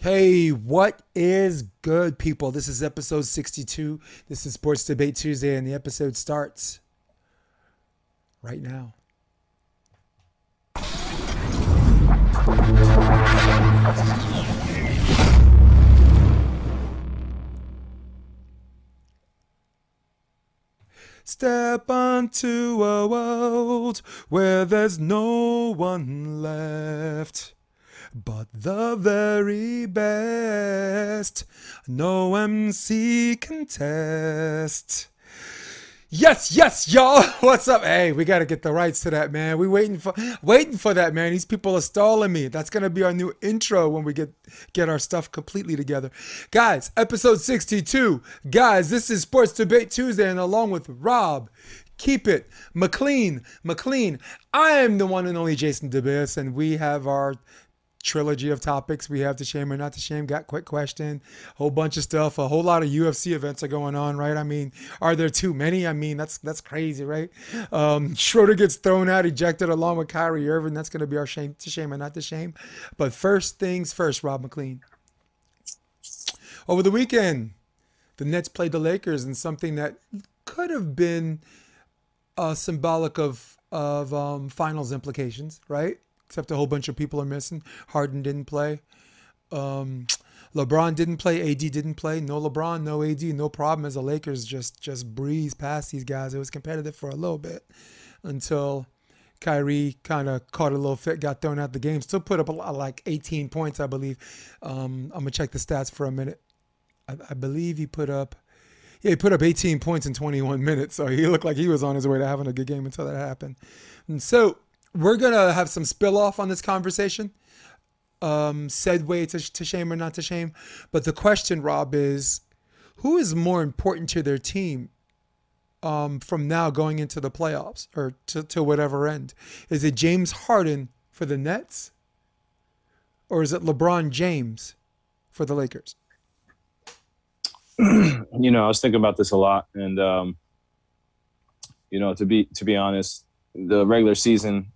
Hey, what is good, people? This is episode 62. This is Sports Debate Tuesday, and the episode starts right now. Step onto a world where there's no one left but the very best. No MC can test. Yes, yes, y'all. What's up? Hey, we gotta get the rights to that, man. We waiting for waiting for that, man. These people are stalling me. That's gonna be our new intro when we get get our stuff completely together. Guys, episode 62. Guys, this is Sports Debate Tuesday, and along with Rob, Keep it, McLean, McLean. I am the one and only Jason DeBiss, and we have our trilogy of topics. We have to shame or not to shame. Got quick question, whole bunch of stuff. A whole lot of UFC events are going on, right? I mean, are there too many? I mean, that's that's crazy, right? Um, Schroeder gets thrown out, ejected along with Kyrie Irving. That's going to be our shame to shame or not to shame. But first things first, Rob McLean. Over the weekend, the Nets played the Lakers and something that could have been uh, symbolic of of um, finals implications, right? Except a whole bunch of people are missing. Harden didn't play. Um, LeBron didn't play. AD didn't play. No LeBron, no AD, no problem. As the Lakers just just breeze past these guys. It was competitive for a little bit until Kyrie kind of caught a little fit, got thrown out the game. Still put up a lot, like 18 points, I believe. Um, I'm gonna check the stats for a minute. I, I believe he put up. Yeah, he put up 18 points in 21 minutes, so he looked like he was on his way to having a good game until that happened. And so we're gonna have some spill off on this conversation. Um, segue to, to shame or not to shame. But the question, Rob, is who is more important to their team um, from now going into the playoffs or to, to whatever end? Is it James Harden for the Nets? Or is it LeBron James for the Lakers? you know, I was thinking about this a lot, and um, you know, to be to be honest, the regular season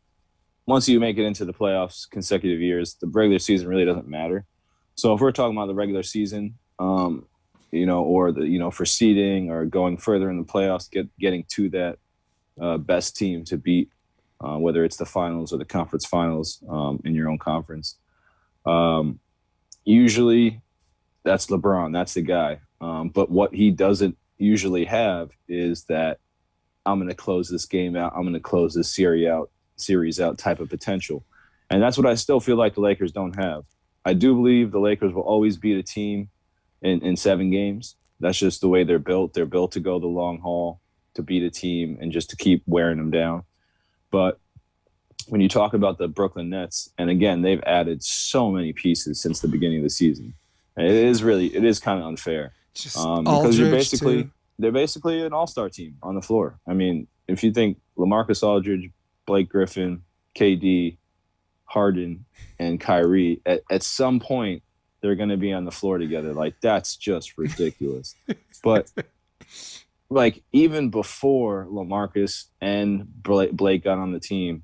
once you make it into the playoffs consecutive years, the regular season really doesn't matter. So if we're talking about the regular season, um, you know, or the you know for seeding or going further in the playoffs, get getting to that uh, best team to beat, uh, whether it's the finals or the conference finals um, in your own conference. Um, usually, that's LeBron. That's the guy. Um, but what he doesn't usually have is that I'm going to close this game out. I'm going to close this series out series out type of potential. And that's what I still feel like the Lakers don't have. I do believe the Lakers will always beat a team in, in seven games. That's just the way they're built. They're built to go the long haul, to beat a team, and just to keep wearing them down. But when you talk about the Brooklyn Nets, and again, they've added so many pieces since the beginning of the season. It is really, it is kind of unfair um, because you're basically, too. they're basically an all-star team on the floor. I mean, if you think LaMarcus Aldridge, Blake Griffin, KD, Harden, and Kyrie, at, at some point they're going to be on the floor together. Like that's just ridiculous. but like even before LaMarcus and Blake got on the team,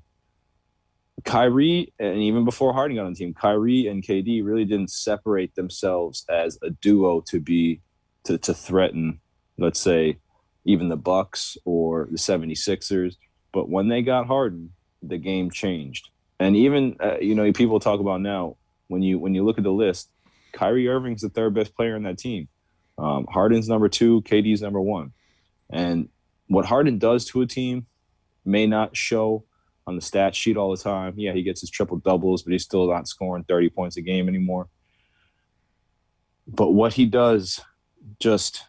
Kyrie and even before Harden got on the team, Kyrie and KD really didn't separate themselves as a duo to be to, to threaten, let's say, even the Bucks or the 76ers but when they got Harden, the game changed. And even uh, you know people talk about now when you when you look at the list, Kyrie Irving's the third best player in that team. Um, Harden's number two, KD's number one. And what Harden does to a team may not show on the stat sheet all the time. Yeah, he gets his triple doubles, but he's still not scoring 30 points a game anymore. But what he does just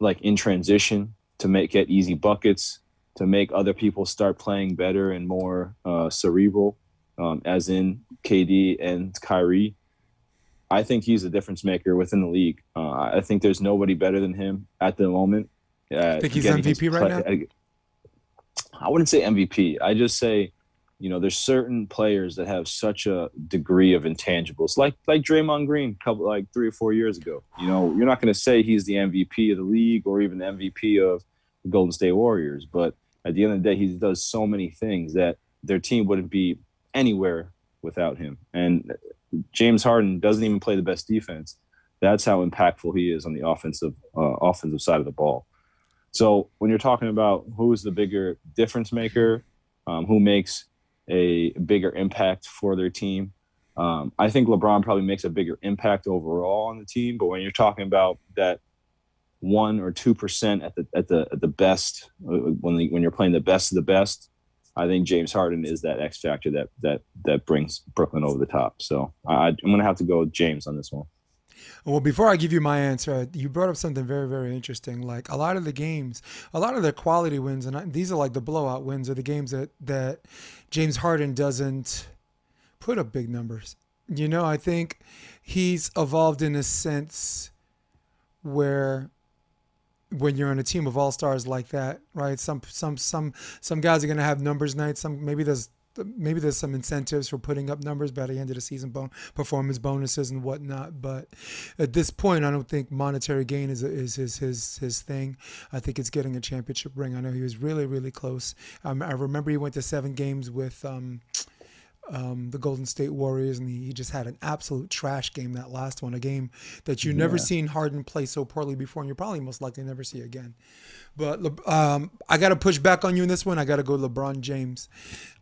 like in transition to make get easy buckets, to make other people start playing better and more uh, cerebral, um, as in KD and Kyrie. I think he's a difference maker within the league. Uh, I think there's nobody better than him at the moment. Uh, think he's MVP right now? I wouldn't say MVP. I just say, you know, there's certain players that have such a degree of intangibles, like like Draymond Green, couple like three or four years ago. You know, you're not going to say he's the MVP of the league or even the MVP of the Golden State Warriors, but at the end of the day, he does so many things that their team wouldn't be anywhere without him. And James Harden doesn't even play the best defense. That's how impactful he is on the offensive uh, offensive side of the ball. So when you're talking about who's the bigger difference maker, um, who makes a bigger impact for their team, um, I think LeBron probably makes a bigger impact overall on the team. But when you're talking about that one or two percent at the at the at the best, uh, when the, when you're playing the best of the best, I think James Harden is that X factor that that that brings Brooklyn over the top. So I, I'm going to have to go with James on this one. Well, before I give you my answer, you brought up something very, very interesting. Like a lot of the games, a lot of the quality wins, and these are like the blowout wins, are the games that that James Harden doesn't put up big numbers. You know, I think he's evolved in a sense where when you're on a team of all stars like that, right? Some some some some guys are gonna have numbers nights. Some maybe there's maybe there's some incentives for putting up numbers by the end of the season, bon- performance bonuses and whatnot. But at this point, I don't think monetary gain is is his his his thing. I think it's getting a championship ring. I know he was really really close. Um, I remember he went to seven games with. Um, um, the Golden State Warriors, and he, he, just had an absolute trash game that last one, a game that you yeah. never seen Harden play so poorly before, and you're probably most likely never see again. But um, I got to push back on you in this one. I got to go LeBron James.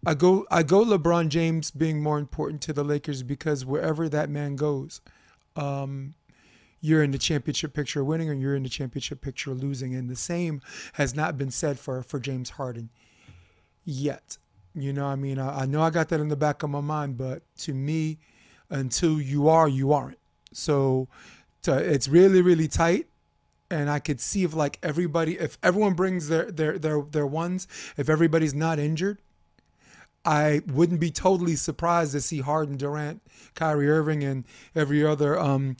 I go I go LeBron James being more important to the Lakers because wherever that man goes, um, you're in the championship picture winning or you're in the championship picture losing. And the same has not been said for for James Harden yet. You know, I mean, I, I know I got that in the back of my mind, but to me, until you are, you aren't. So to, it's really, really tight. And I could see if like everybody, if everyone brings their their their their ones, if everybody's not injured, I wouldn't be totally surprised to see Harden, Durant, Kyrie Irving, and every other um,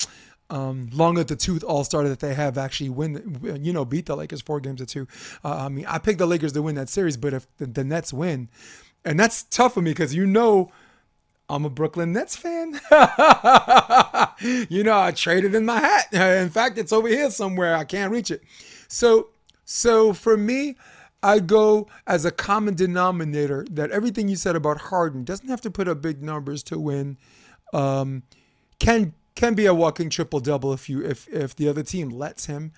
um, long at the tooth all star that they have actually win, you know, beat the Lakers four games to two. Uh, I mean, I picked the Lakers to win that series, but if the, the Nets win, and that's tough for me because you know I'm a Brooklyn Nets fan. you know, I traded in my hat. In fact, it's over here somewhere. I can't reach it. So, so for me, I go as a common denominator that everything you said about Harden doesn't have to put up big numbers to win. Um, can can be a walking triple double if you if if the other team lets him.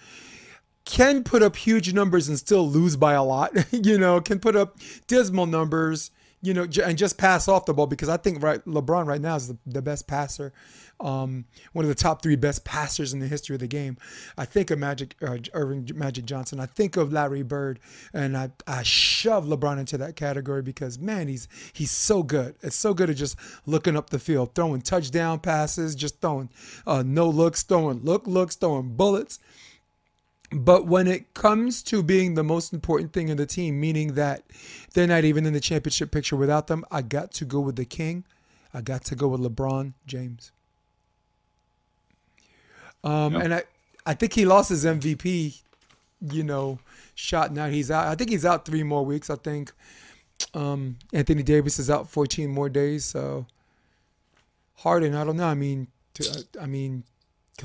Can put up huge numbers and still lose by a lot. you know, can put up dismal numbers. You know, and just pass off the ball because I think right LeBron right now is the, the best passer um, one of the top three best passers in the history of the game. I think of Magic uh, Earvin Magic Johnson. I think of Larry Bird, and I, I shove LeBron into that category because man, he's he's so good. It's so good at just looking up the field, throwing touchdown passes, just throwing uh, no looks, throwing look looks, throwing bullets. But when it comes to being the most important thing in the team, meaning that they're not even in the championship picture without them, I got to go with the king. I got to go with LeBron James. Um, yep. And I, I think he lost his MVP, you know, shot. Now he's out. I think he's out three more weeks. I think um, Anthony Davis is out 14 more days. So Harden, I don't know. I mean, to, I mean,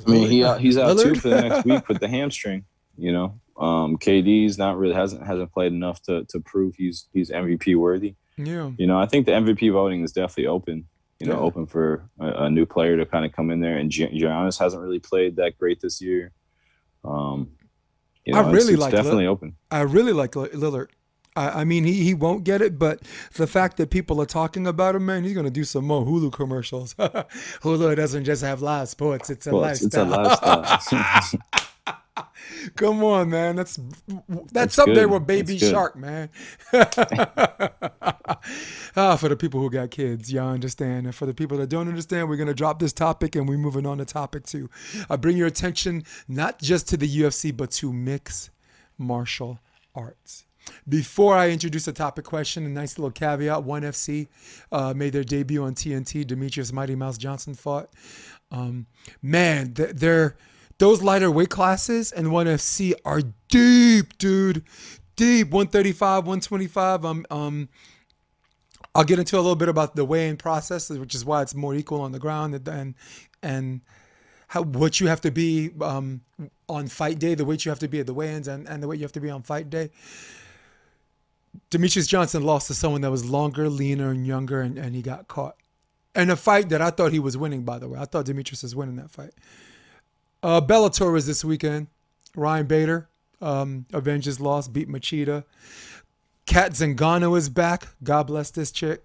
I mean, he uh, he's out Lillard? too for the next week with the hamstring. You know, um, KD's not really hasn't hasn't played enough to to prove he's he's MVP worthy. Yeah. You know, I think the MVP voting is definitely open you know, yeah. open for a, a, new player to kind of come in there. And Gi- Giannis hasn't really played that great this year. Um, you know, I really it's, it's like definitely open. I really like Lillard. I, I, mean, he, he won't get it, but the fact that people are talking about him, man, he's gonna do some more Hulu commercials. Hulu doesn't just have live sports; it's a sports, lifestyle. It's a lifestyle. Come on, man. That's that's, that's up good. there with Baby Shark, man. ah, for the people who got kids, y'all understand. And for the people that don't understand, we're gonna drop this topic and we're moving on to topic two. I bring your attention not just to the UFC, but to mixed martial arts. Before I introduce the topic question, a nice little caveat: One FC uh, made their debut on TNT. Demetrious Mighty Mouse Johnson fought. Um, man, they're those lighter weight classes and 1FC are deep, dude. Deep. 135, 125. Um, um, I'll get into a little bit about the weigh-in process, which is why it's more equal on the ground and and how what you have to be um, on fight day, the weight you have to be at the weigh-ins, and, and the weight you have to be on fight day. Demetrious Johnson lost to someone that was longer, leaner, and younger, and, and he got caught. and a fight that I thought he was winning. By the way, I thought Demetrious was winning that fight. Uh, Bellator was this weekend. Ryan Bader um, avenged his loss, beat Machida. Cat Zingano is back. God bless this chick.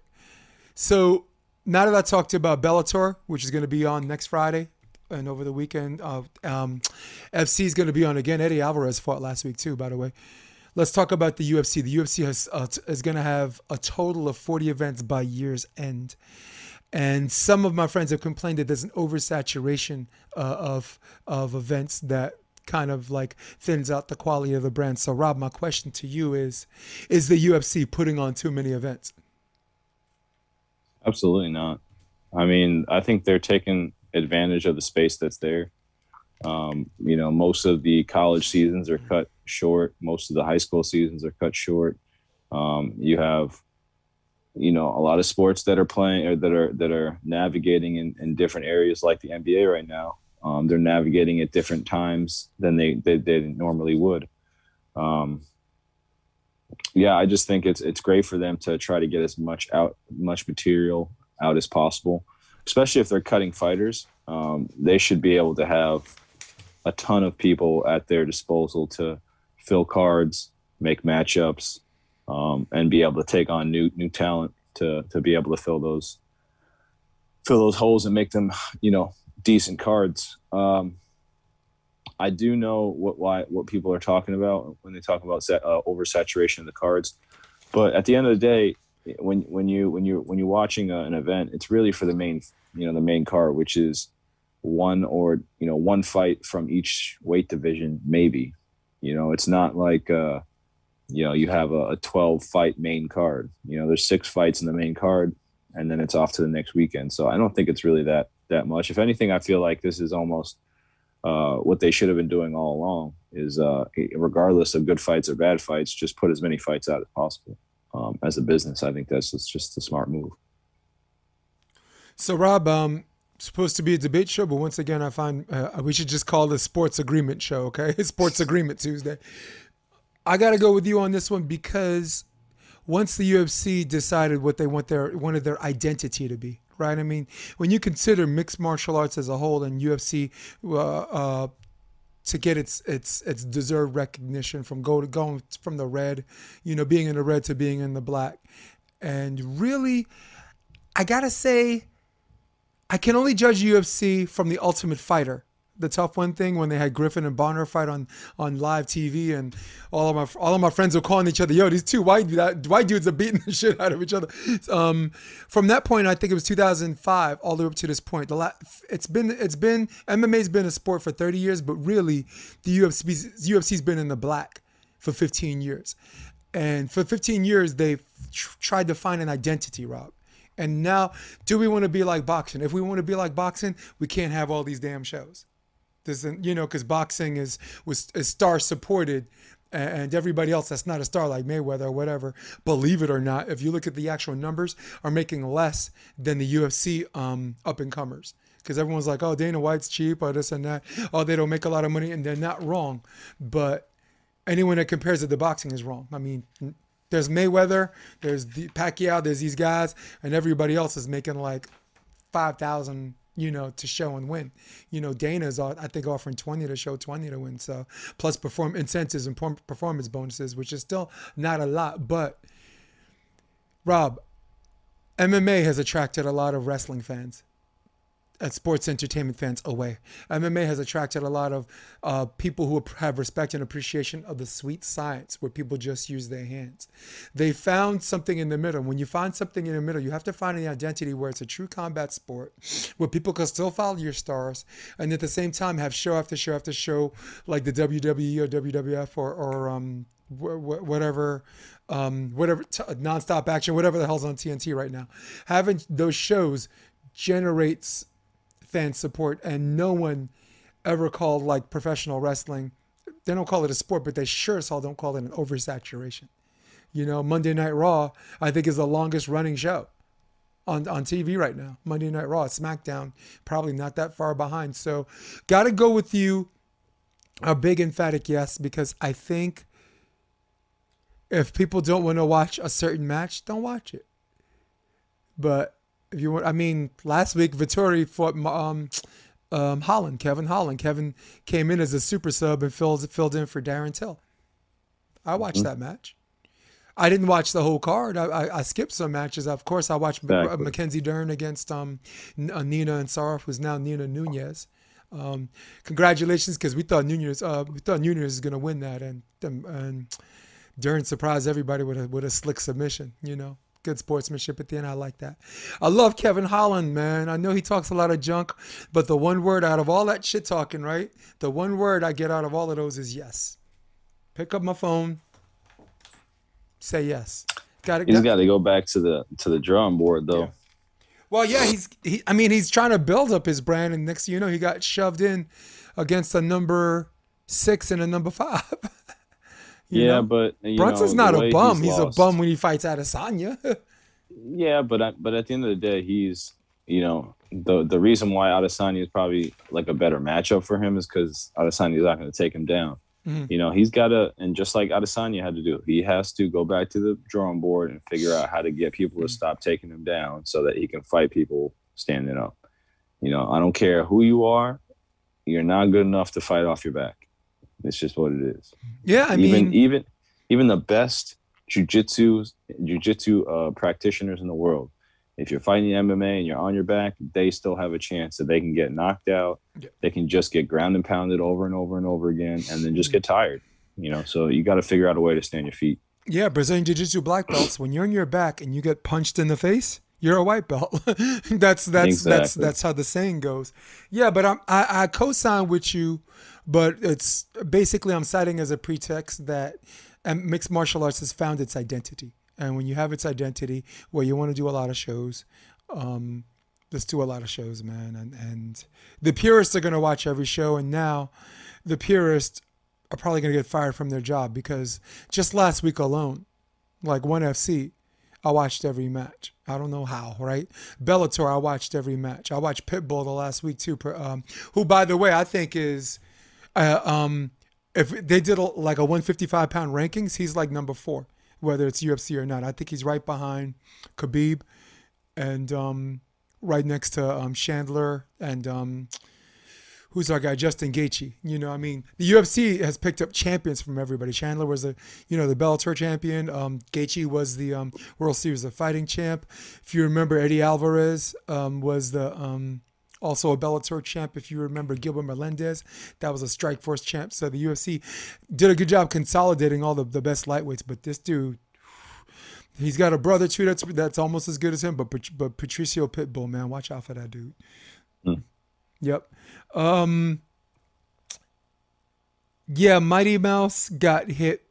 So now that I talked to you about Bellator, which is going to be on next Friday and over the weekend, uh, um, FC is going to be on again. Eddie Alvarez fought last week too, by the way. Let's talk about the UFC. The UFC has, uh, is going to have a total of 40 events by year's end. And some of my friends have complained that there's an oversaturation uh, of of events that kind of like thins out the quality of the brand. So, Rob, my question to you is: Is the UFC putting on too many events? Absolutely not. I mean, I think they're taking advantage of the space that's there. Um, you know, most of the college seasons are cut short. Most of the high school seasons are cut short. Um, you have, you know, a lot of sports that are playing or that are that are navigating in, in different areas, like the NBA right now. Um, they're navigating at different times than they they, they normally would. Um, yeah, I just think it's it's great for them to try to get as much out much material out as possible, especially if they're cutting fighters. Um, they should be able to have a ton of people at their disposal to fill cards, make matchups, um, and be able to take on new new talent to to be able to fill those fill those holes and make them you know decent cards. Um, I do know what why what people are talking about when they talk about set, uh, oversaturation of the cards, but at the end of the day, when when you when you when you're watching a, an event, it's really for the main you know the main card, which is one or you know one fight from each weight division, maybe. You know, it's not like uh, you know you have a, a 12 fight main card. You know, there's six fights in the main card, and then it's off to the next weekend. So I don't think it's really that that much. If anything, I feel like this is almost uh, what they should have been doing all along is uh, regardless of good fights or bad fights, just put as many fights out as possible. Um, as a business, I think that's just, a smart move. So, Rob, um, supposed to be a debate show, but once again, I find uh, we should just call a sports agreement show. Okay, sports agreement Tuesday. I got to go with you on this one because once the UFC decided what they want their wanted their identity to be, right? I mean, when you consider mixed martial arts as a whole and UFC uh, uh, to get its its its deserved recognition from go to going from the red, you know, being in the red to being in the black, and really, I gotta say, I can only judge UFC from the Ultimate Fighter the tough one thing when they had Griffin and Bonner fight on on live TV, and all of my all of my friends were calling each other, "Yo, these two white white dudes are beating the shit out of each other." Um, from that point, I think it was 2005 all the way up to this point. The la- it's been it's been MMA's been a sport for 30 years, but really the UFC's UFC's been in the black for 15 years, and for 15 years they've tr- tried to find an identity, Rob. And now, do we want to be like boxing? If we want to be like boxing, we can't have all these damn shows doesn't you know because boxing is was is star supported and everybody else that's not a star like Mayweather or whatever, believe it or not, if you look at the actual numbers, are making less than the UFC um, up and comers. Because everyone's like, oh, Dana White's cheap or this and that. Oh, they don't make a lot of money, and they're not wrong. But anyone that compares it to boxing is wrong. I mean, there's Mayweather, there's the Pacquiao, there's these guys, and everybody else is making like five thousand you know, to show and win. You know, Dana's uh, I think offering 20 to show, 20 to win. So plus perform incentives and performance bonuses, which is still not a lot. But Rob, MMA has attracted a lot of wrestling fans and sports entertainment fans away. MMA has attracted a lot of uh, people who have respect and appreciation of the sweet science where people just use their hands. They found something in the middle. When you find something in the middle, you have to find an identity where it's a true combat sport, where people can still follow your stars, and at the same time have show after show after show like the WWE or WWF or, or um, whatever, um, whatever t- nonstop action, whatever the hell's on TNT right now. Having those shows generates fan support, and no one ever called like professional wrestling. They don't call it a sport, but they sure as hell don't call it an oversaturation. You know, Monday Night Raw, I think, is the longest running show on, on TV right now. Monday Night Raw, SmackDown, probably not that far behind. So, got to go with you a big emphatic yes, because I think if people don't want to watch a certain match, don't watch it. But If you want, I mean, last week Vettori fought um, um, Holland, Kevin Holland. Kevin came in as a super sub and filled filled in for Darren Till. I watched mm-hmm. that match. I didn't watch the whole card. I, I, I skipped some matches. Of course, I watched exactly. Mackenzie Dern against um, uh, Nina Ansaroff, who's now Nina Nunez. Um, congratulations, because we thought Nunez uh, we thought Nunez was going to win that, and and Dern surprised everybody with a with a slick submission. You know, good sportsmanship at the end. I like that. I love Kevin Holland, man. I know he talks a lot of junk, but the one word out of all that shit talking, right? The one word I get out of all of those is yes. Pick up my phone, say yes. Got it. He's got to go back to the to the drawing board though. Yeah. Well, yeah, he's he. I mean, he's trying to build up his brand, and next, you know, he got shoved in against a number six and a number five. yeah, know? but Brunson's know, not a bum. He's, he's a bum when he fights Adesanya. yeah, but but at the end of the day, he's you know the the reason why Adesanya is probably like a better matchup for him is because Adesanya is not going to take him down. Mm-hmm. You know, he's got to, and just like Adesanya had to do, he has to go back to the drawing board and figure out how to get people to mm-hmm. stop taking him down so that he can fight people standing up. You know, I don't care who you are, you're not good enough to fight off your back. It's just what it is. Yeah, I even, mean, even even the best jujitsu jujitsu uh, practitioners in the world if you're fighting MMA and you're on your back, they still have a chance that they can get knocked out. Yeah. They can just get ground and pounded over and over and over again, and then just get tired. You know, so you got to figure out a way to stand your feet. Yeah, Brazilian Jiu-Jitsu black belts. when you're on your back and you get punched in the face, you're a white belt. that's that's exactly. that's that's how the saying goes. Yeah, but I'm, I I co-sign with you, but it's basically I'm citing as a pretext that um, mixed martial arts has found its identity. And when you have its identity, well, you want to do a lot of shows, um, let's do a lot of shows, man. And and the purists are gonna watch every show, and now the purists are probably gonna get fired from their job because just last week alone, like ONE FC, I watched every match. I don't know how, right? Bellator, I watched every match. I watched Pitbull the last week too, um, who, by the way, I think is, uh, um, if they did a, like a 155 pound rankings, he's like number four whether it's UFC or not. I think he's right behind Khabib and um, right next to um, Chandler and um, who's our guy Justin Gaethje. You know, I mean, the UFC has picked up champions from everybody. Chandler was the you know the Bellator champion. Um, Gaethje was the um, World Series of Fighting champ. If you remember, Eddie Alvarez um, was the um, also a Bellator champ. If you remember Gilbert Melendez, that was a Strikeforce champ. So the UFC did a good job consolidating all the, the best lightweights. But this dude, he's got a brother too that's that's almost as good as him. But but Patricio Pitbull, man, watch out for that dude. Mm. Yep. Um, yeah, Mighty Mouse got hit.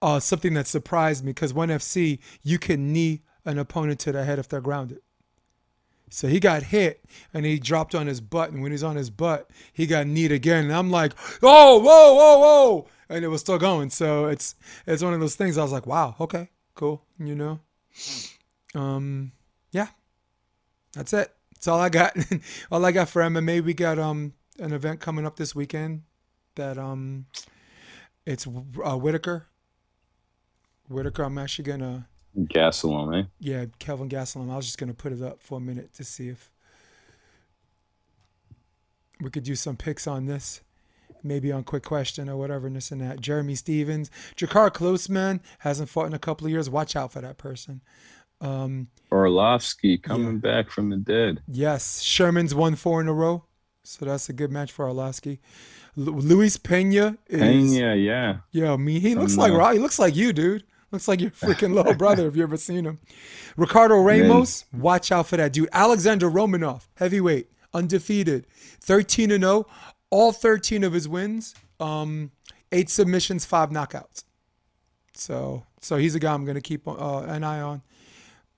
Uh, something that surprised me because ONE FC you can knee an opponent to the head if they're grounded. So he got hit and he dropped on his butt. And when he's on his butt, he got kneed again. And I'm like, oh, whoa, whoa, whoa. And it was still going. So it's it's one of those things I was like, wow, okay, cool. You know? Um, yeah. That's it. That's all I got. all I got for MMA. We got um an event coming up this weekend that um it's uh, Whittaker. Whittaker, I'm actually gonna Gastelum, eh? Yeah, Kelvin Gastelum. I was just gonna put it up for a minute to see if we could do some picks on this. Maybe on quick question or whatever, and this and that. Jeremy Stephens, Drakkar Klose, man, hasn't fought in a couple of years. Watch out for that person. Um, Arlovsky coming yeah. back from the dead. Yes, Sherman's won four in a row, so that's a good match for Arlovsky. Luis Pena is Pena, yeah, yeah. Me, he looks like He looks like you, dude. Looks like your freaking little brother if you ever seen him. Ricardo Ramos, Man. watch out for that dude. Alexander Romanov, heavyweight, undefeated, 13 and 0. All 13 of his wins, um, eight submissions, five knockouts. So, so he's a guy I'm going to keep uh, an eye on,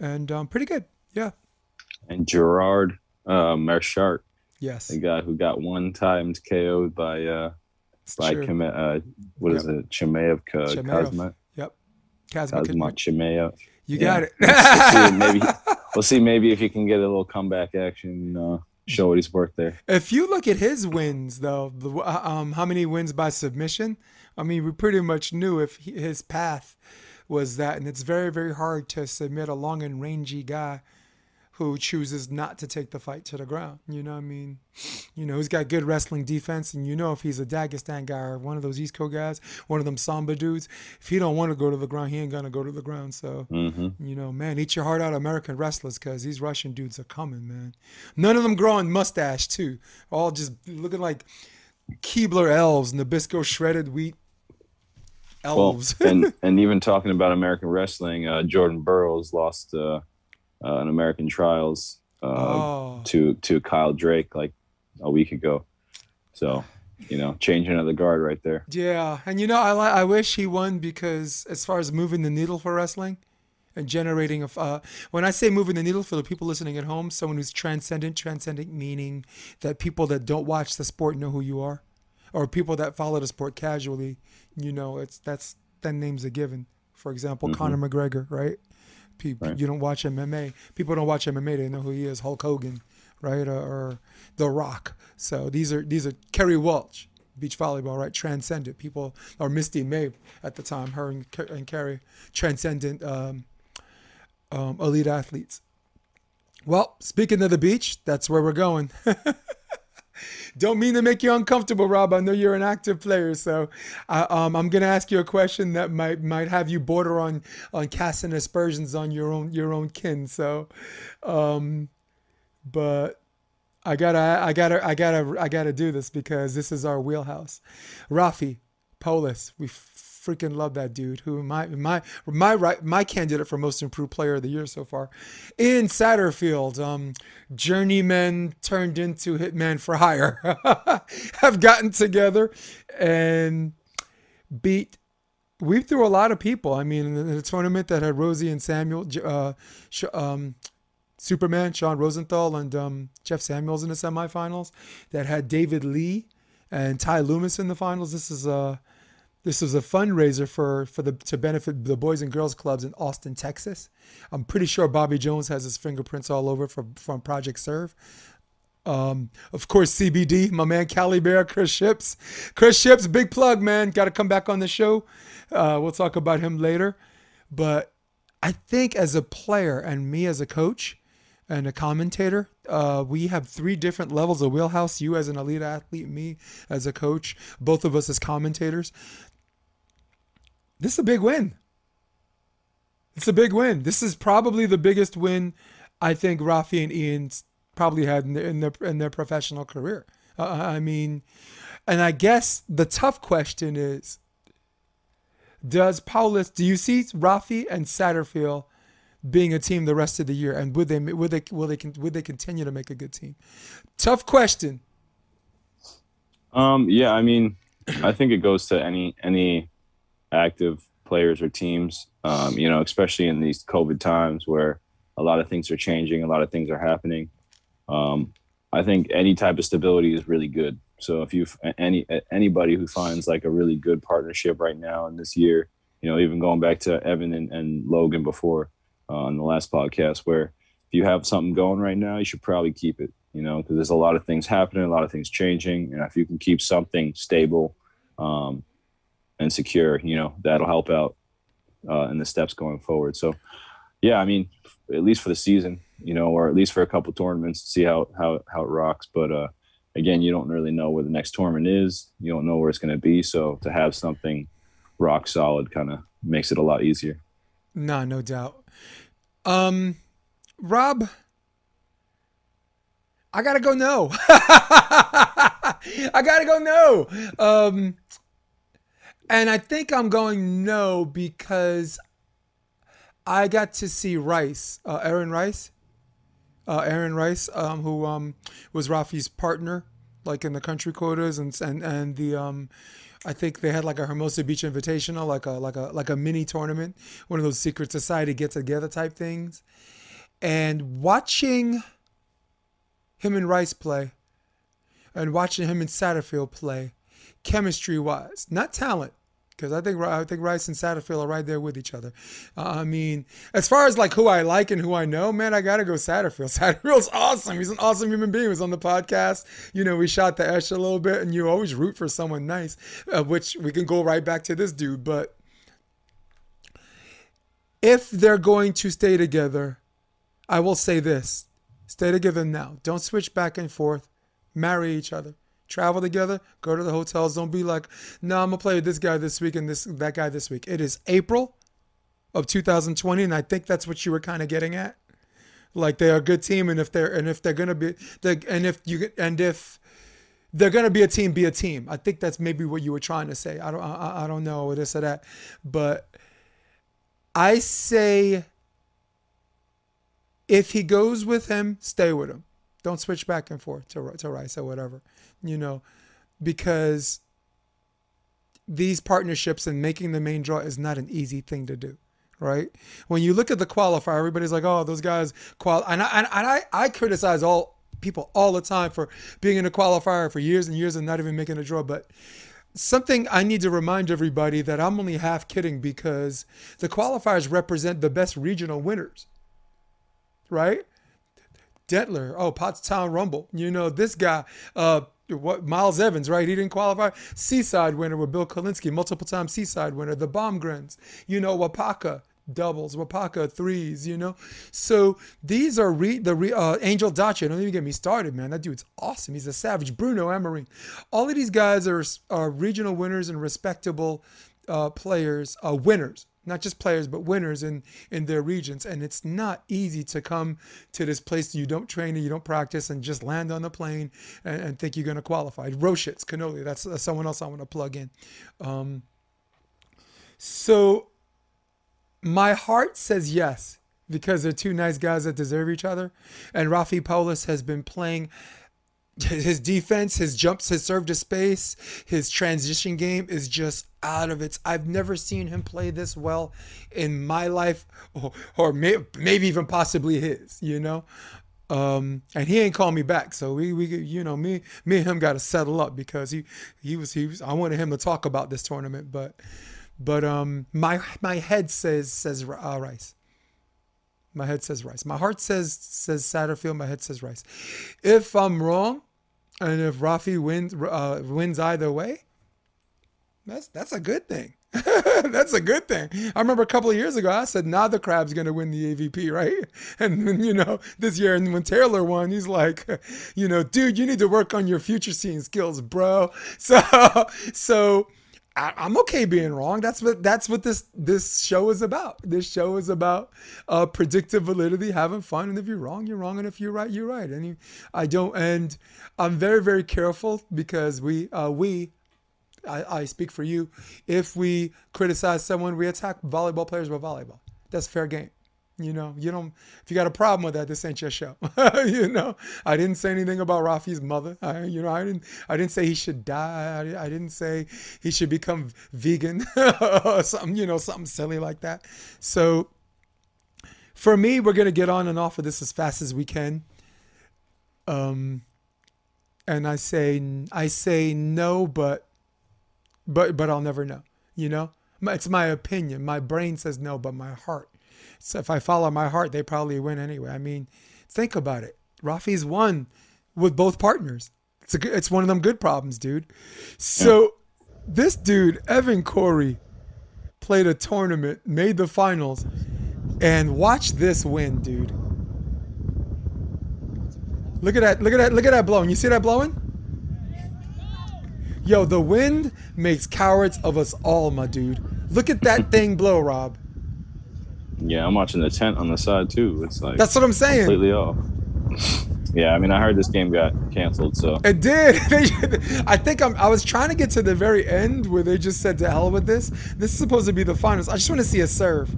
and um, pretty good. Yeah. And Gerard uh, Meerschaert. Yes. The guy who got one time KO'd by uh, by Kime, uh, what yep. is it? Chimaev Kazma. Yep. Kazma Chimaev. You yeah. got it. we'll, see maybe we'll see maybe if he can get a little comeback action. Uh, show what he's worked there. If you look at his wins, though, the, uh, um, how many wins by submission? I mean, we pretty much knew if he, his path was that, and it's very, very hard to submit a long and rangy guy who chooses not to take the fight to the ground. You know what I mean? You know, he's got good wrestling defense, and you know if he's a Dagestan guy or one of those East Coast guys, one of them Sambo dudes, if he don't want to go to the ground, he ain't gonna go to the ground. So, hmm you know, man, eat your heart out, American wrestlers, because these Russian dudes are coming, man. None of them growing mustache too, all just looking like Keebler elves, Nabisco shredded wheat Well, and and even talking about American wrestling, uh, Jordan Burroughs lost uh, uh, an American trials uh, oh. to to Kyle Dake like a week ago. So, you know, changing of the guard right there. Yeah, and you know, I I wish he won because as far as moving the needle for wrestling and generating a. uh, when I say moving the needle for the people listening at home, someone who's transcendent, transcendent meaning that people that don't watch the sport know who you are, or people that follow the sport casually, you know, it's that's that name's a given. For example, Mhm. Conor McGregor, right? People, Right. you don't watch MMA. People don't watch MMA. They know who he is, Hulk Hogan, right, or, or The Rock. So these are these are Kerri Walsh, beach volleyball, right? Transcendent people, or Misty May at the time, her and, and Kerry, transcendent um, um, elite athletes. Well, speaking of the beach, that's where we're going. Don't mean to make you uncomfortable, Rob. I know you're an active player, so I, um, I'm going to ask you a question that might might have you border on on casting aspersions on your own your own kin. So, um, but I gotta I gotta I gotta I gotta do this because this is our wheelhouse. Rafi Paulis, we freaking love that dude. Who my my my right my candidate for most improved player of the year so far. In Satterfield, um, journeyman turned into hitman for hire, have gotten together and beat. We threw a lot of people. I mean, in the tournament that had Rosie and Samuel, uh, um, Superman, Sean Rosenthal, and um, Jeff Samuels in the semifinals. That had David Lee and Ty Loomis in the finals. This is a this is a fundraiser for for the to benefit the Boys and Girls Clubs in Austin, Texas. I'm pretty sure Bobby Jones has his fingerprints all over from from Project Serve. Um, of course, CBD, my man Cali Bear, Chris Ships. Chris Ships, big plug, man. Got to come back on the show. Uh, we'll talk about him later. But I think as a player and me as a coach and a commentator, uh, we have three different levels of wheelhouse. You as an elite athlete, me as a coach, both of us as commentators. This is a big win. It's a big win. This is probably the biggest win I think Rafi and Ian's probably had in their in their, in their professional career. Uh, I mean, and I guess the tough question is: Does Paulis? Do you see Rafi and Satterfield being a team the rest of the year, and would they would they will they would they continue to make a good team? Tough question. Um, yeah, I mean, I think it goes to any any active players or teams. Um, you know, especially in these COVID times where a lot of things are changing, a lot of things are happening. Um, I think any type of stability is really good. So if you any anybody who finds like a really good partnership right now in this year, you know, even going back to Evan and, and Logan before uh, on the last podcast, where if you have something going right now, you should probably keep it. You know, because there's a lot of things happening, a lot of things changing, and if you can keep something stable um, and secure, you know, that'll help out uh, in the steps going forward. So, yeah, I mean, at least for the season, you know, or at least for a couple tournaments, see how how how it rocks. But uh, again, you don't really know where the next tournament is. You don't know where it's going to be. So to have something rock solid kind of makes it a lot easier. No, no doubt. Um, Rob, I gotta go. No, I gotta go. No. Um, and I think I'm going no because I got to see Rice, uh, Aaron Rice, uh, Aaron Rice, um, who um, was Rafi's partner, like in the country quotas and and and the um, I think they had like a Hermosa Beach Invitational, like a like a like a mini tournament, one of those secret society get together type things, and watching him and Rice play, and watching him and Satterfield play, chemistry wise, not talent, because I think I think Rice and Satterfield are right there with each other. Uh, I mean, as far as like who I like and who I know, man, I gotta go Satterfield. Satterfield's awesome. He's an awesome human being. He was on the podcast. You know, we shot the Esh a little bit, and you always root for someone nice, uh, which we can go right back to this dude. But if they're going to stay together, I will say this: Stay together now. Don't switch back and forth. Marry each other. Travel together. Go to the hotels. Don't be like, no, I'm gonna play with this guy this week and this that guy this week. It is April of 2020, and I think that's what you were kind of getting at. Like they're a good team, and if they're and if they're gonna be, and if you and if they're gonna be a team, be a team. I think that's maybe what you were trying to say. I don't I, I don't know this or that, but I say if he goes with him, stay with him. Don't switch back and forth to to Rice or whatever, you know, because these partnerships and making the main draw is not an easy thing to do right? When you look at the qualifier, everybody's like, "Oh, those guys qual." And I, and I, I criticize all people all the time for being in a qualifier for years and years and not even making a draw. But something I need to remind everybody that I'm only half kidding because the qualifiers represent the best regional winners, right? Detler, oh, Pottstown Rumble. You know, this guy, uh, what Miles Evans, right? He didn't qualify. Seaside winner with Bill Kolinsky, multiple time Seaside winner. The Baumgrens, you know, Wapaka, doubles, Wapaka threes, you know. So these are re, the re, uh, Angel Dacia. Don't even get me started, man. That dude's awesome. He's a savage. Bruno Emery. All of these guys are, are regional winners and respectable uh, players, uh, winners. Not just players, but winners in, in their regions. And it's not easy to come to this place you don't train and you don't practice and just land on the plane and, and think you're going to qualify. Roshitz, Canoli, that's, that's someone else I want to plug in. Um, so my heart says yes because they're two nice guys that deserve each other. And Rafi Paulis has been playing his defense, his jumps, his serve to space, his transition game is just out of its. I've never seen him play this well in my life, or, or may, maybe even possibly his. You know, um, and he ain't called me back. So we, we, you know, me, me and him got to settle up because he, he was, he was. I wanted him to talk about this tournament, but but um, my my head says says uh, Rice. My head says Rice. My heart says says Satterfield. My head says Rice. If I'm wrong, and if Rafi wins uh, wins either way, that's that's a good thing. that's a good thing. I remember a couple of years ago, I said, "Now the crab's gonna win the AVP, right?" And you know, this year, and when Taylor won, he's like, "You know, dude, you need to work on your future seeing skills, bro." So, so I, am okay being wrong. That's what that's what this this show is about. This show is about uh, predictive validity, having fun. And if you're wrong, you're wrong, and if you're right, you're right. And I don't. And I'm very very careful because we uh, we I, I speak for you. If we criticize someone, we attack volleyball players with volleyball. That's fair game. You know, you don't. If you got a problem with that, this ain't your show. you know, I didn't say anything about Rafi's mother. I, you know, I didn't. I didn't say he should die. I, I didn't say he should become vegan or something. You know, something silly like that. So, for me, we're gonna get on and off of this as fast as we can. Um, and I say, I say no, but, but, but I'll never know. You know, it's my opinion. My brain says no, but my heart so if I follow my heart, they probably win anyway. I mean, think about it. Rafi's won with both partners. It's a it's one of them good problems, dude. So this dude, Evan Cory played a tournament, made the finals, and watch this win, dude. Look at that! Look at that! Look at that blowing! You see that blowing? Yo, the wind makes cowards of us all, my dude. Look at that thing blow, Rob. Yeah, I'm watching the tent on the side too. It's like that's what I'm saying. Completely off. yeah, I mean, I heard this game got canceled, so it did. I think I'm. I was trying to get to the very end where they just said to hell with this. This is supposed to be the finals. I just want to see a serve.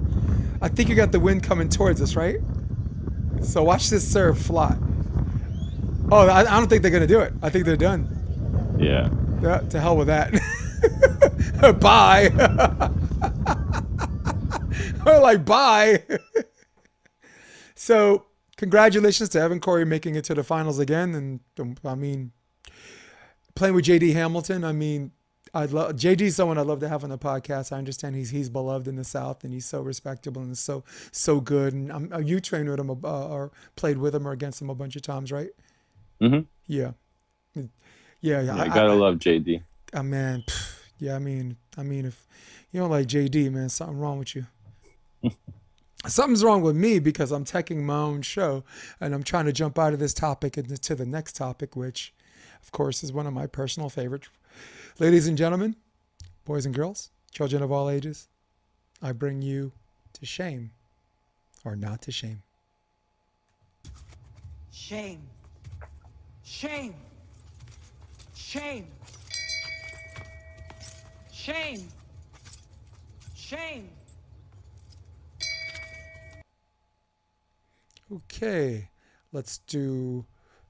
I think you got the wind coming towards us, right? So watch this serve fly. Oh, I, I don't think they're gonna do it. I think they're done. Yeah. Yeah. To hell with that. Bye. Like, bye. so, congratulations to Evan Cory making it to the finals again. And um, I mean, playing with JD Hamilton, I mean, I love JD someone I'd love to have on the podcast. I understand he's he's beloved in the South and he's so respectable and so so good. And I'm, uh, you trained with him uh, or played with him or against him a bunch of times, right? Mm-hmm. Yeah. Yeah, yeah. yeah I, gotta I, love JD. Uh, man, yeah. I mean, I mean, if you don't like JD, man, something wrong with you. Something's wrong with me because I'm taking my own show and I'm trying to jump out of this topic into the next topic, which, of course, is one of my personal favorites. Ladies and gentlemen, boys and girls, children of all ages, I bring you to shame or not to shame. Shame. Shame. Shame. Shame. Shame. Okay, let's do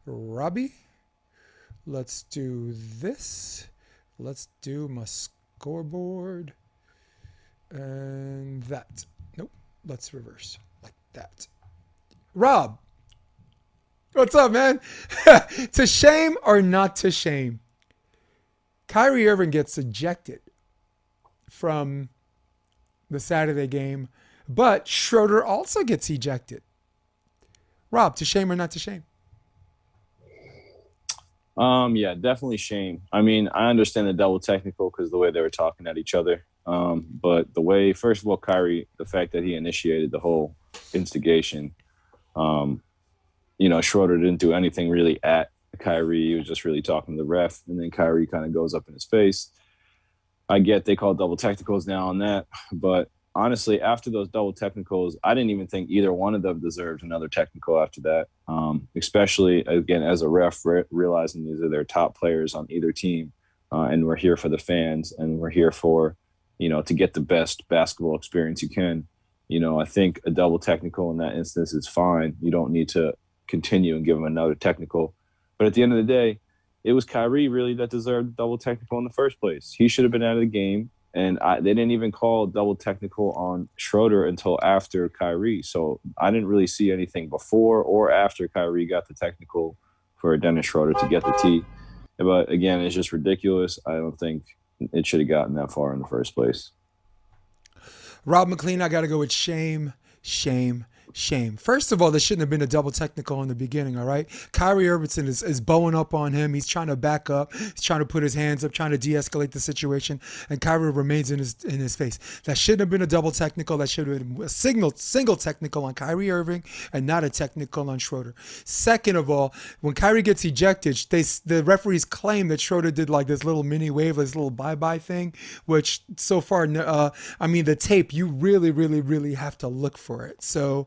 Robbie. Let's do this. Let's do my scoreboard. And that. Nope, let's reverse like that. Rob, what's up, man? to shame or not to shame? Kyrie Irving gets ejected from the Saturday game, but Schroeder also gets ejected. Rob, to shame or not to shame? Um, yeah, definitely shame. I mean, I understand the double technical because the way they were talking at each other. Um, but the way, first of all, Kyrie, the fact that he initiated the whole instigation, um, you know, Schroeder didn't do anything really at Kyrie. He was just really talking to the ref, and then Kyrie kind of goes up in his face. I get they call double technicals now on that, but honestly, after those double technicals, I didn't even think either one of them deserved another technical after that. Um, especially again as a ref, re- realizing these are their top players on either team, uh, and we're here for the fans, and we're here for, you know, to get the best basketball experience you can. You know, I think a double technical in that instance is fine. You don't need to continue and give them another technical. But at the end of the day, it was Kyrie really that deserved double technical in the first place. He should have been out of the game and I, they didn't even call double technical on Schroeder until after Kyrie. So I didn't really see anything before or after Kyrie got the technical for Dennis Schroeder to get the T. But again, it's just ridiculous. I don't think it should have gotten that far in the first place. Rob McLean, I got to go with shame, shame, shame. First of all, there shouldn't have been a double technical in the beginning, all right? Kyrie Irving is, is bowing up on him. He's trying to back up. He's trying to put his hands up, trying to de-escalate the situation, and Kyrie remains in his in his face. That shouldn't have been a double technical. That should have been a single single technical on Kyrie Irving and not a technical on Schroeder. Second of all, when Kyrie gets ejected, they the referees claim that Schroeder did like this little mini wave, this little bye-bye thing, which so far, uh, I mean, the tape, you really, really, really have to look for it. So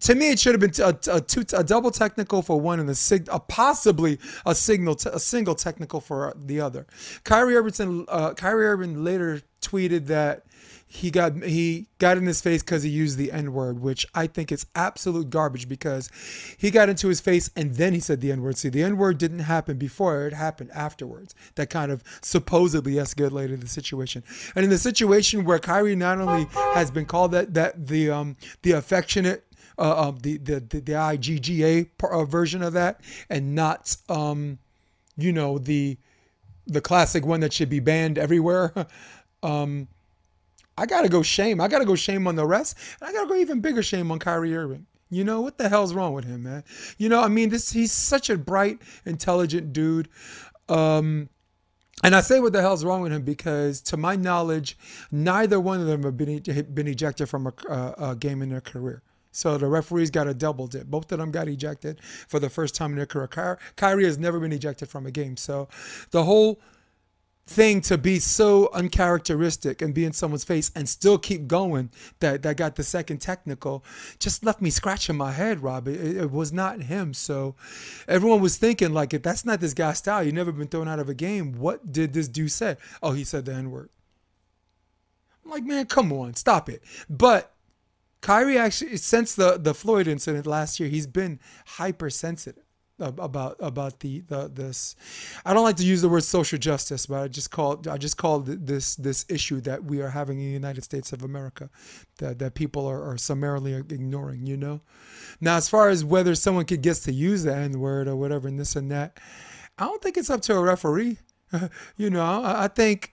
to me, it should have been a, a, two, a double technical for one and a, sig, a possibly a signal a single technical for the other. Kyrie Irving, uh, Kyrie Irving later tweeted that he got he got in his face because he used the N word, which I think is absolute garbage because he got into his face and then he said the N word. See, the N word didn't happen before; it happened afterwards. That kind of supposedly escalated the situation. And in the situation where Kyrie not only has been called that that the um the affectionate uh, um, the, the the the IGGA uh, version of that, and not um, you know the the classic one that should be banned everywhere. um, I gotta go shame. I gotta go shame on the rest, and I gotta go even bigger shame on Kyrie Irving. You know what the hell's wrong with him, man? You know, I mean, this he's such a bright, intelligent dude. Um, and I say what the hell's wrong with him because, to my knowledge, neither one of them have been, been ejected from a, a game in their career. So the referees got a double dip. Both of them got ejected for the first time in their career. Kyrie has never been ejected from a game. So the whole thing to be so uncharacteristic and be in someone's face and still keep going that that got the second technical just left me scratching my head rob. It, it was not him. So everyone was thinking like if that's not this guy's style you've never been thrown out of a game. What did this dude say? Oh he said the n-word i'm like man come on stop it. But Kyrie actually, since the the Floyd incident last year, he's been hypersensitive about about the, the this. I don't like to use the word social justice, but I just call I just call this this issue that we are having in the United States of America, that that people are, are summarily ignoring. You know, now as far as whether someone could gets to use the N word or whatever and this and that, I don't think it's up to a referee. you know, I, I think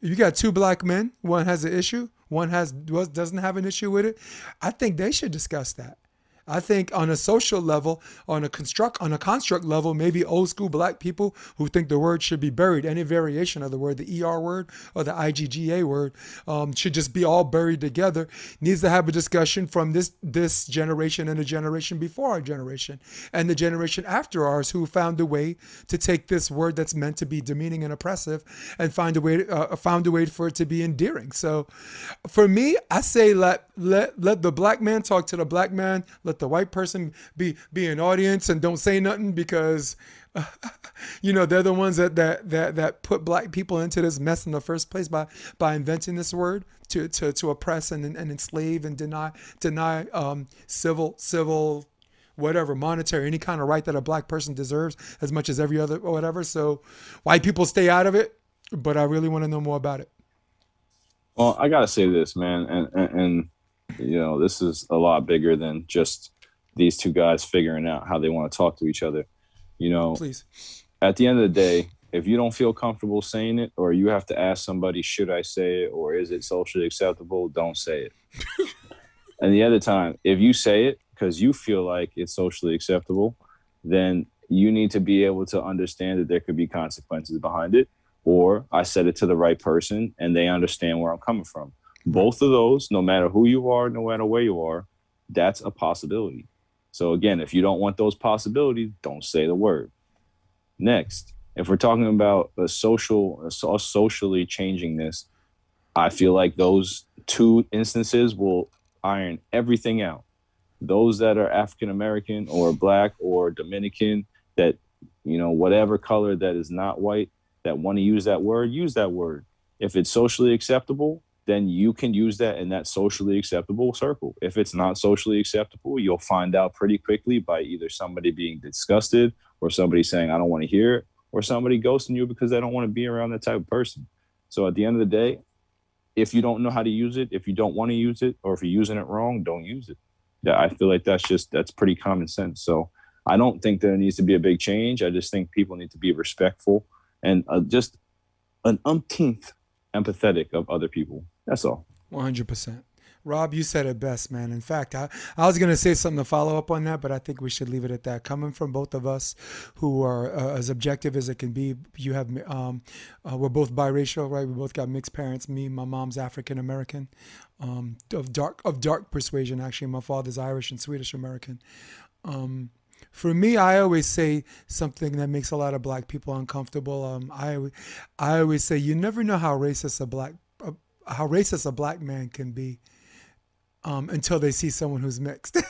you got two black men, one has an issue one has doesn't have an issue with it, I think they should discuss that. I think on a social level, on a construct on a construct level, maybe old school black people who think the word should be buried, any variation of the word, the ER word or the IGGA word, um, should just be all buried together. Needs to have a discussion from this this generation and the generation before our generation and the generation after ours who found a way to take this word that's meant to be demeaning and oppressive and find a way uh, found a way for it to be endearing. So, for me, I say let let let the black man talk to the black man. Let the white person be be an audience and don't say nothing because you know they're the ones that that that that put black people into this mess in the first place by by inventing this word to to to oppress and, and enslave and deny deny um, civil civil whatever monetary any kind of right that a black person deserves as much as every other whatever. So white people stay out of it but i really want to know more about it. Well, I gotta say this, man, and, and and you know this is a lot bigger than just these two guys figuring out how they want to talk to each other. You know, please at the end of the day, if you don't feel comfortable saying it, or you have to ask somebody, should I say it, or is it socially acceptable? Don't say it. and the other time, if you say it because you feel like it's socially acceptable, then you need to be able to understand that there could be consequences behind it. Or I said it to the right person and they understand where I'm coming from. Both of those, no matter who you are, no matter where you are, that's a possibility. So again, if you don't want those possibilities, don't say the word. Next, if we're talking about a social, a socially changing this, I feel like those two instances will iron everything out. Those that are African American or black or Dominican, that you know whatever color that is not white, that want to use that word, use that word. If it's socially acceptable, then you can use that in that socially acceptable circle. If it's not socially acceptable, you'll find out pretty quickly by either somebody being disgusted or somebody saying, I don't want to hear it, or somebody ghosting you because they don't want to be around that type of person. So at the end of the day, if you don't know how to use it, if you don't want to use it, or if you're using it wrong, don't use it. Yeah, I feel like that's just that's pretty common sense. So I don't think there needs to be a big change. I just think people need to be respectful and uh, just an umpteenth empathetic of other people. That's all. 100%. Rob, you said it best, man. In fact, I, I was going to say something to follow up on that, but I think we should leave it at that. Coming from both of us who are uh, as objective as it can be, you have, um, uh, we're both biracial, right? We both got mixed parents. Me, my mom's African American, um, of dark, of dark persuasion, actually. My father's Irish and Swedish American. Um, for me, I always say something that makes a lot of black people uncomfortable. Um, I, I always say, you never know how racist a black, how racist a black man can be um, until they see someone who's mixed.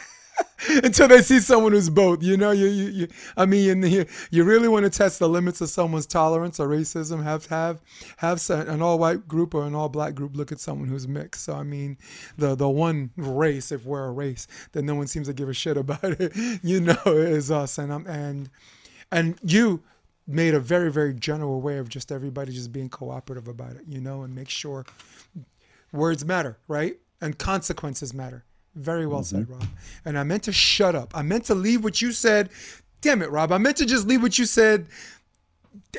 until they see someone who's both. You know, you, you, you I mean, you, you really want to test the limits of someone's tolerance or racism. Have have have an all white group or an all black group look at someone who's mixed. So I mean, the the one race, if we're a race, that no one seems to give a shit about it. You know, is us. And I'm and and you made a very very general way of just everybody just being cooperative about it. You know, and make sure words matter, right? And consequences matter. Very well said, mm-hmm. Rob. And I meant to shut up. I meant to leave what you said. Damn it, Rob. I meant to just leave what you said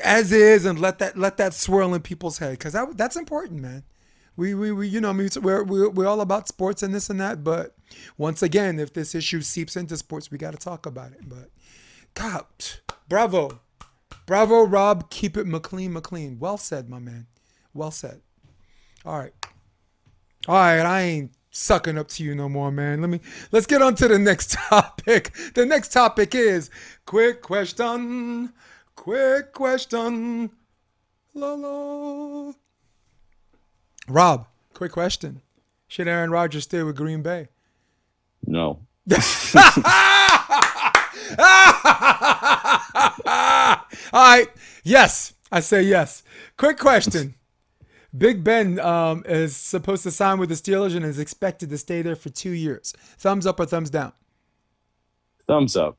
as is and let that let that swirl in people's head because that, that's important, man. We, we, we you know, I mean, we're, we're, we're all about sports and this and that. But once again, if this issue seeps into sports, we got to talk about it. But God, bravo. Bravo, Rob. Keep it McLean, McLean. Well said, my man. Well said. All right. All right, I ain't sucking up to you no more, man. Let me let's get on to the next topic. The next topic is quick question. Quick question. La la. Rob, quick question. Should Aaron Rodgers stay with Green Bay? No. All right. Yes, I say yes. Quick question. Big Ben um, is supposed to sign with the Steelers and is expected to stay there for two years. Thumbs up or thumbs down? Thumbs up.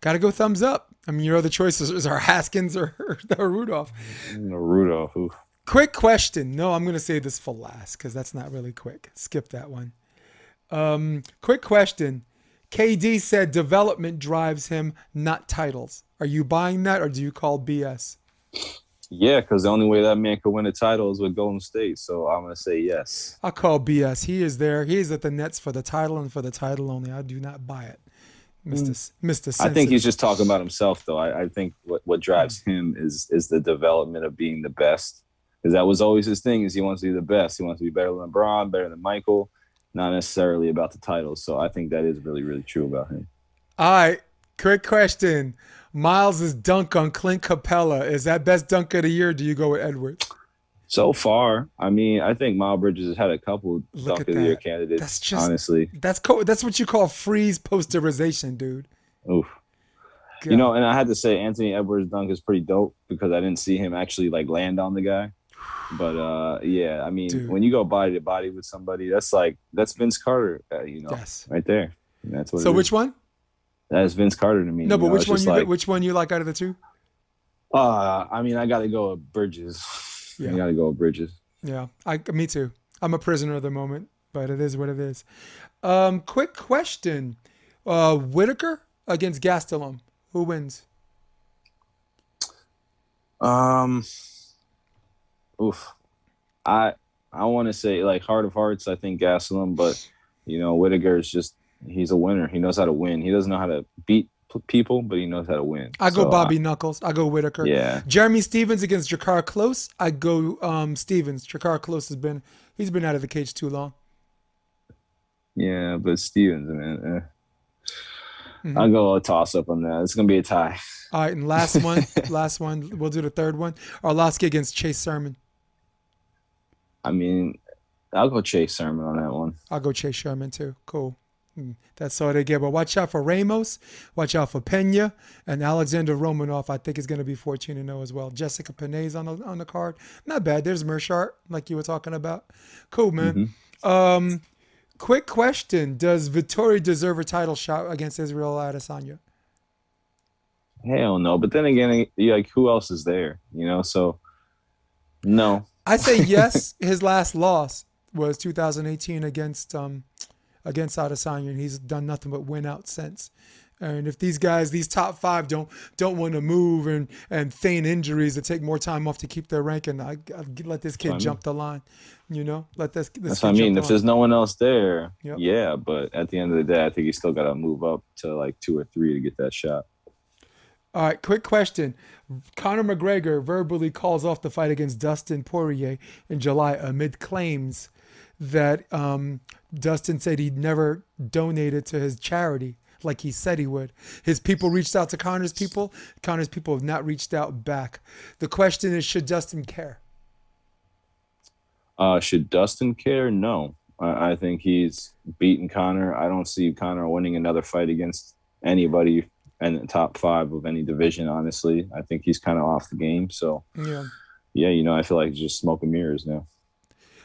Got to go thumbs up. I mean, your other choices are Haskins or, or Rudolph. No, Rudolph. Oof. Quick question. No, I'm going to say this for last because that's not really quick. Skip that one. Um, quick question. KD said development drives him, not titles. Are you buying that or do you call BS? Yeah, because the only way that man could win a title is with Golden State. So I'm gonna say yes. I call BS. He is there. He is at the Nets for the title and for the title only. I do not buy it, Mister S- Mister. Mm. I think he's just talking about himself, though. I, I think what, what drives him is is the development of being the best, because that was always his thing. Is he wants to be the best. He wants to be better than LeBron, better than Michael, not necessarily about the title. So I think that is really really true about him. All right, quick question. Miles's dunk on Clint Capela is that best dunk of the year? Do you go with Edwards? So far, I mean, I think Miles Bridges has had a couple Look dunk of the year candidates. That's just- honestly, That's co- that's what you call freeze posterization, dude. oof. God. You know, and I had to say Anthony Edwards' dunk is pretty dope because I didn't see him actually like land on the guy. But uh yeah, I mean, Dude. when you go body to body with somebody, that's like that's Vince Carter, uh, you know, Yes. right there. And that's what. So it is. which one? That is Vince Carter to me. No, but know, which it's one you like, which one you like out of the two? Uh, I mean, I got to go with Bridges. Yeah. I got to go with Bridges. Yeah, I me too. I'm a prisoner of the moment, but it is what it is. Um, quick question: uh, Whittaker against Gastelum, who wins? Um, oof. I I want to say like heart of hearts. I think Gastelum, but you know Whittaker is just he's a winner. He knows how to win. He doesn't know how to beat p- people, but he knows how to win. I go So, Bobby Knuckles. I go Whittaker. yeah, Jeremy Stephens against Drakkar Klose. I go um, Stephens. Drakkar Klose has been he's been out of the cage too long. yeah, but Stephens, man. Eh. Mhm. I'll go a toss up on that. It's gonna be a tie. All right, and last one, last one. We'll do the third one. Arlovsky against Chase Sherman. I mean, I'll go Chase Sherman on that one. I'll go Chase Sherman too. Cool. Mm, That's all they get. But watch out for Ramos. Watch out for Pena and Alexander Romanov. I think is going to be 14 and 0 as well. Jessica Pena's on the on the card. Not bad. There's Mershart, like you were talking about. Cool, man. Um, quick question: Does Vettori deserve a title shot against Israel Adesanya? Hell no. But then again, like who else is there? You know, so no. I say yes. His last loss was 2018 against um against Adesanya, and he's done nothing but win out since. And if these guys, these top five, don't don't want to move and and feign injuries to take more time off to keep their ranking, I, I'd let this kid I mean. jump the line. You know, let this. this That's what I mean. If the there's no one else there, Yep. yeah. But at the end of the day, I think you still got to move up to like two or three to get that shot. All right, quick question. Conor McGregor verbally calls off the fight against Dustin Poirier in July amid claims that um, Dustin said he'd never donated to his charity like he said he would. His people reached out to Conor's people. Conor's people have not reached out back. The question is should Dustin care? Uh, should Dustin care? No. I, I think he's beaten Conor. I don't see Conor winning another fight against anybody in the top five of any division. Honestly, I think he's kind of off the game. So Yeah. yeah, you know, I feel like it's just smoke and mirrors now.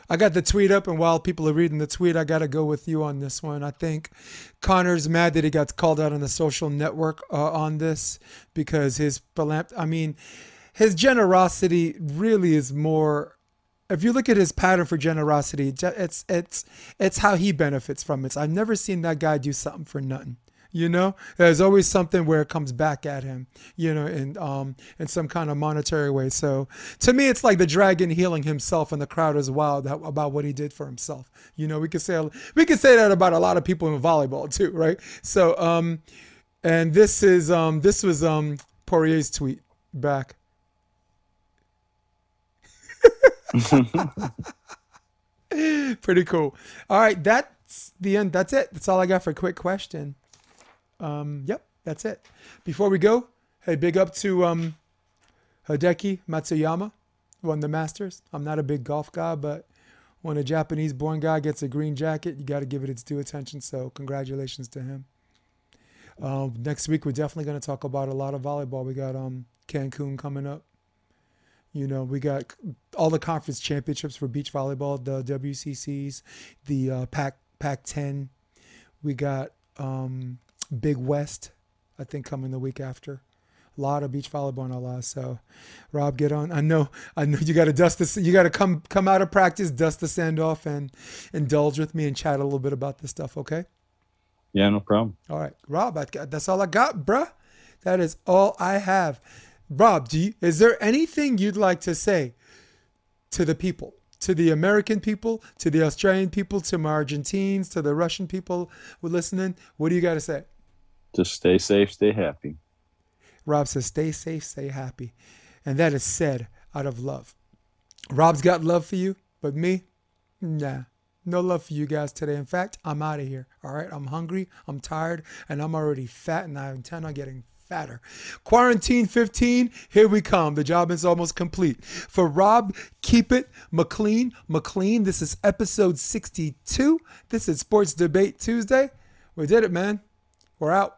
I got the tweet up, and while people are reading the tweet, I got to go with you on this one. I think Conor's mad that he got called out on the social network uh, on this because his I mean, his generosity really is more. If you look at his pattern for generosity, it's it's it's how he benefits from it. I've never seen that guy do something for nothing. You know, there's always something where it comes back at him. You know, in um in some kind of monetary way. So to me, it's like the dragon healing himself, and the crowd is wild about what he did for himself. You know, we could say we could say that about a lot of people in volleyball too, right? So um, and this is um this was um Poirier's tweet back. Pretty cool. All right, that's the end. That's it. That's all I got for a quick question. Um, yep, that's it. Before we go, hey, big up to um, Hideki Matsuyama, won the Masters. I'm not a big golf guy, but when a Japanese-born guy gets a green jacket, you got to give it its due attention. So congratulations to him. Um, next week we're definitely going to talk about a lot of volleyball. We got um, Cancun coming up. You know, we got all the conference championships for beach volleyball, the WCCs, the uh, Pac Pac 10. We got um, Big West, I think, coming the week after. A lot of beach volleyball in lives. So, Rob, get on. I know, I know you got to dust this. You got to come come out of practice, dust the sand off, and indulge with me and chat a little bit about this stuff. Okay. Yeah, no problem. All right, Rob, I, that's all I got, bruh. That is all I have. Rob, do you, is there anything you'd like to say to the people, to the American people, to the Australian people, to my Argentines, to the Russian people who are listening? What do you got to say? Just stay safe, stay happy. Rob says, stay safe, stay happy. And that is said out of love. Rob's got love for you, but me, nah. No love for you guys today. In fact, I'm out of here. All right. I'm hungry. I'm tired. And I'm already fat. And I intend on getting fatter. Quarantine 15, here we come. The job is almost complete. For Rob, keep it McLean, McLean. This is episode 62. This is Sports Debate Tuesday. We did it, man. We're out.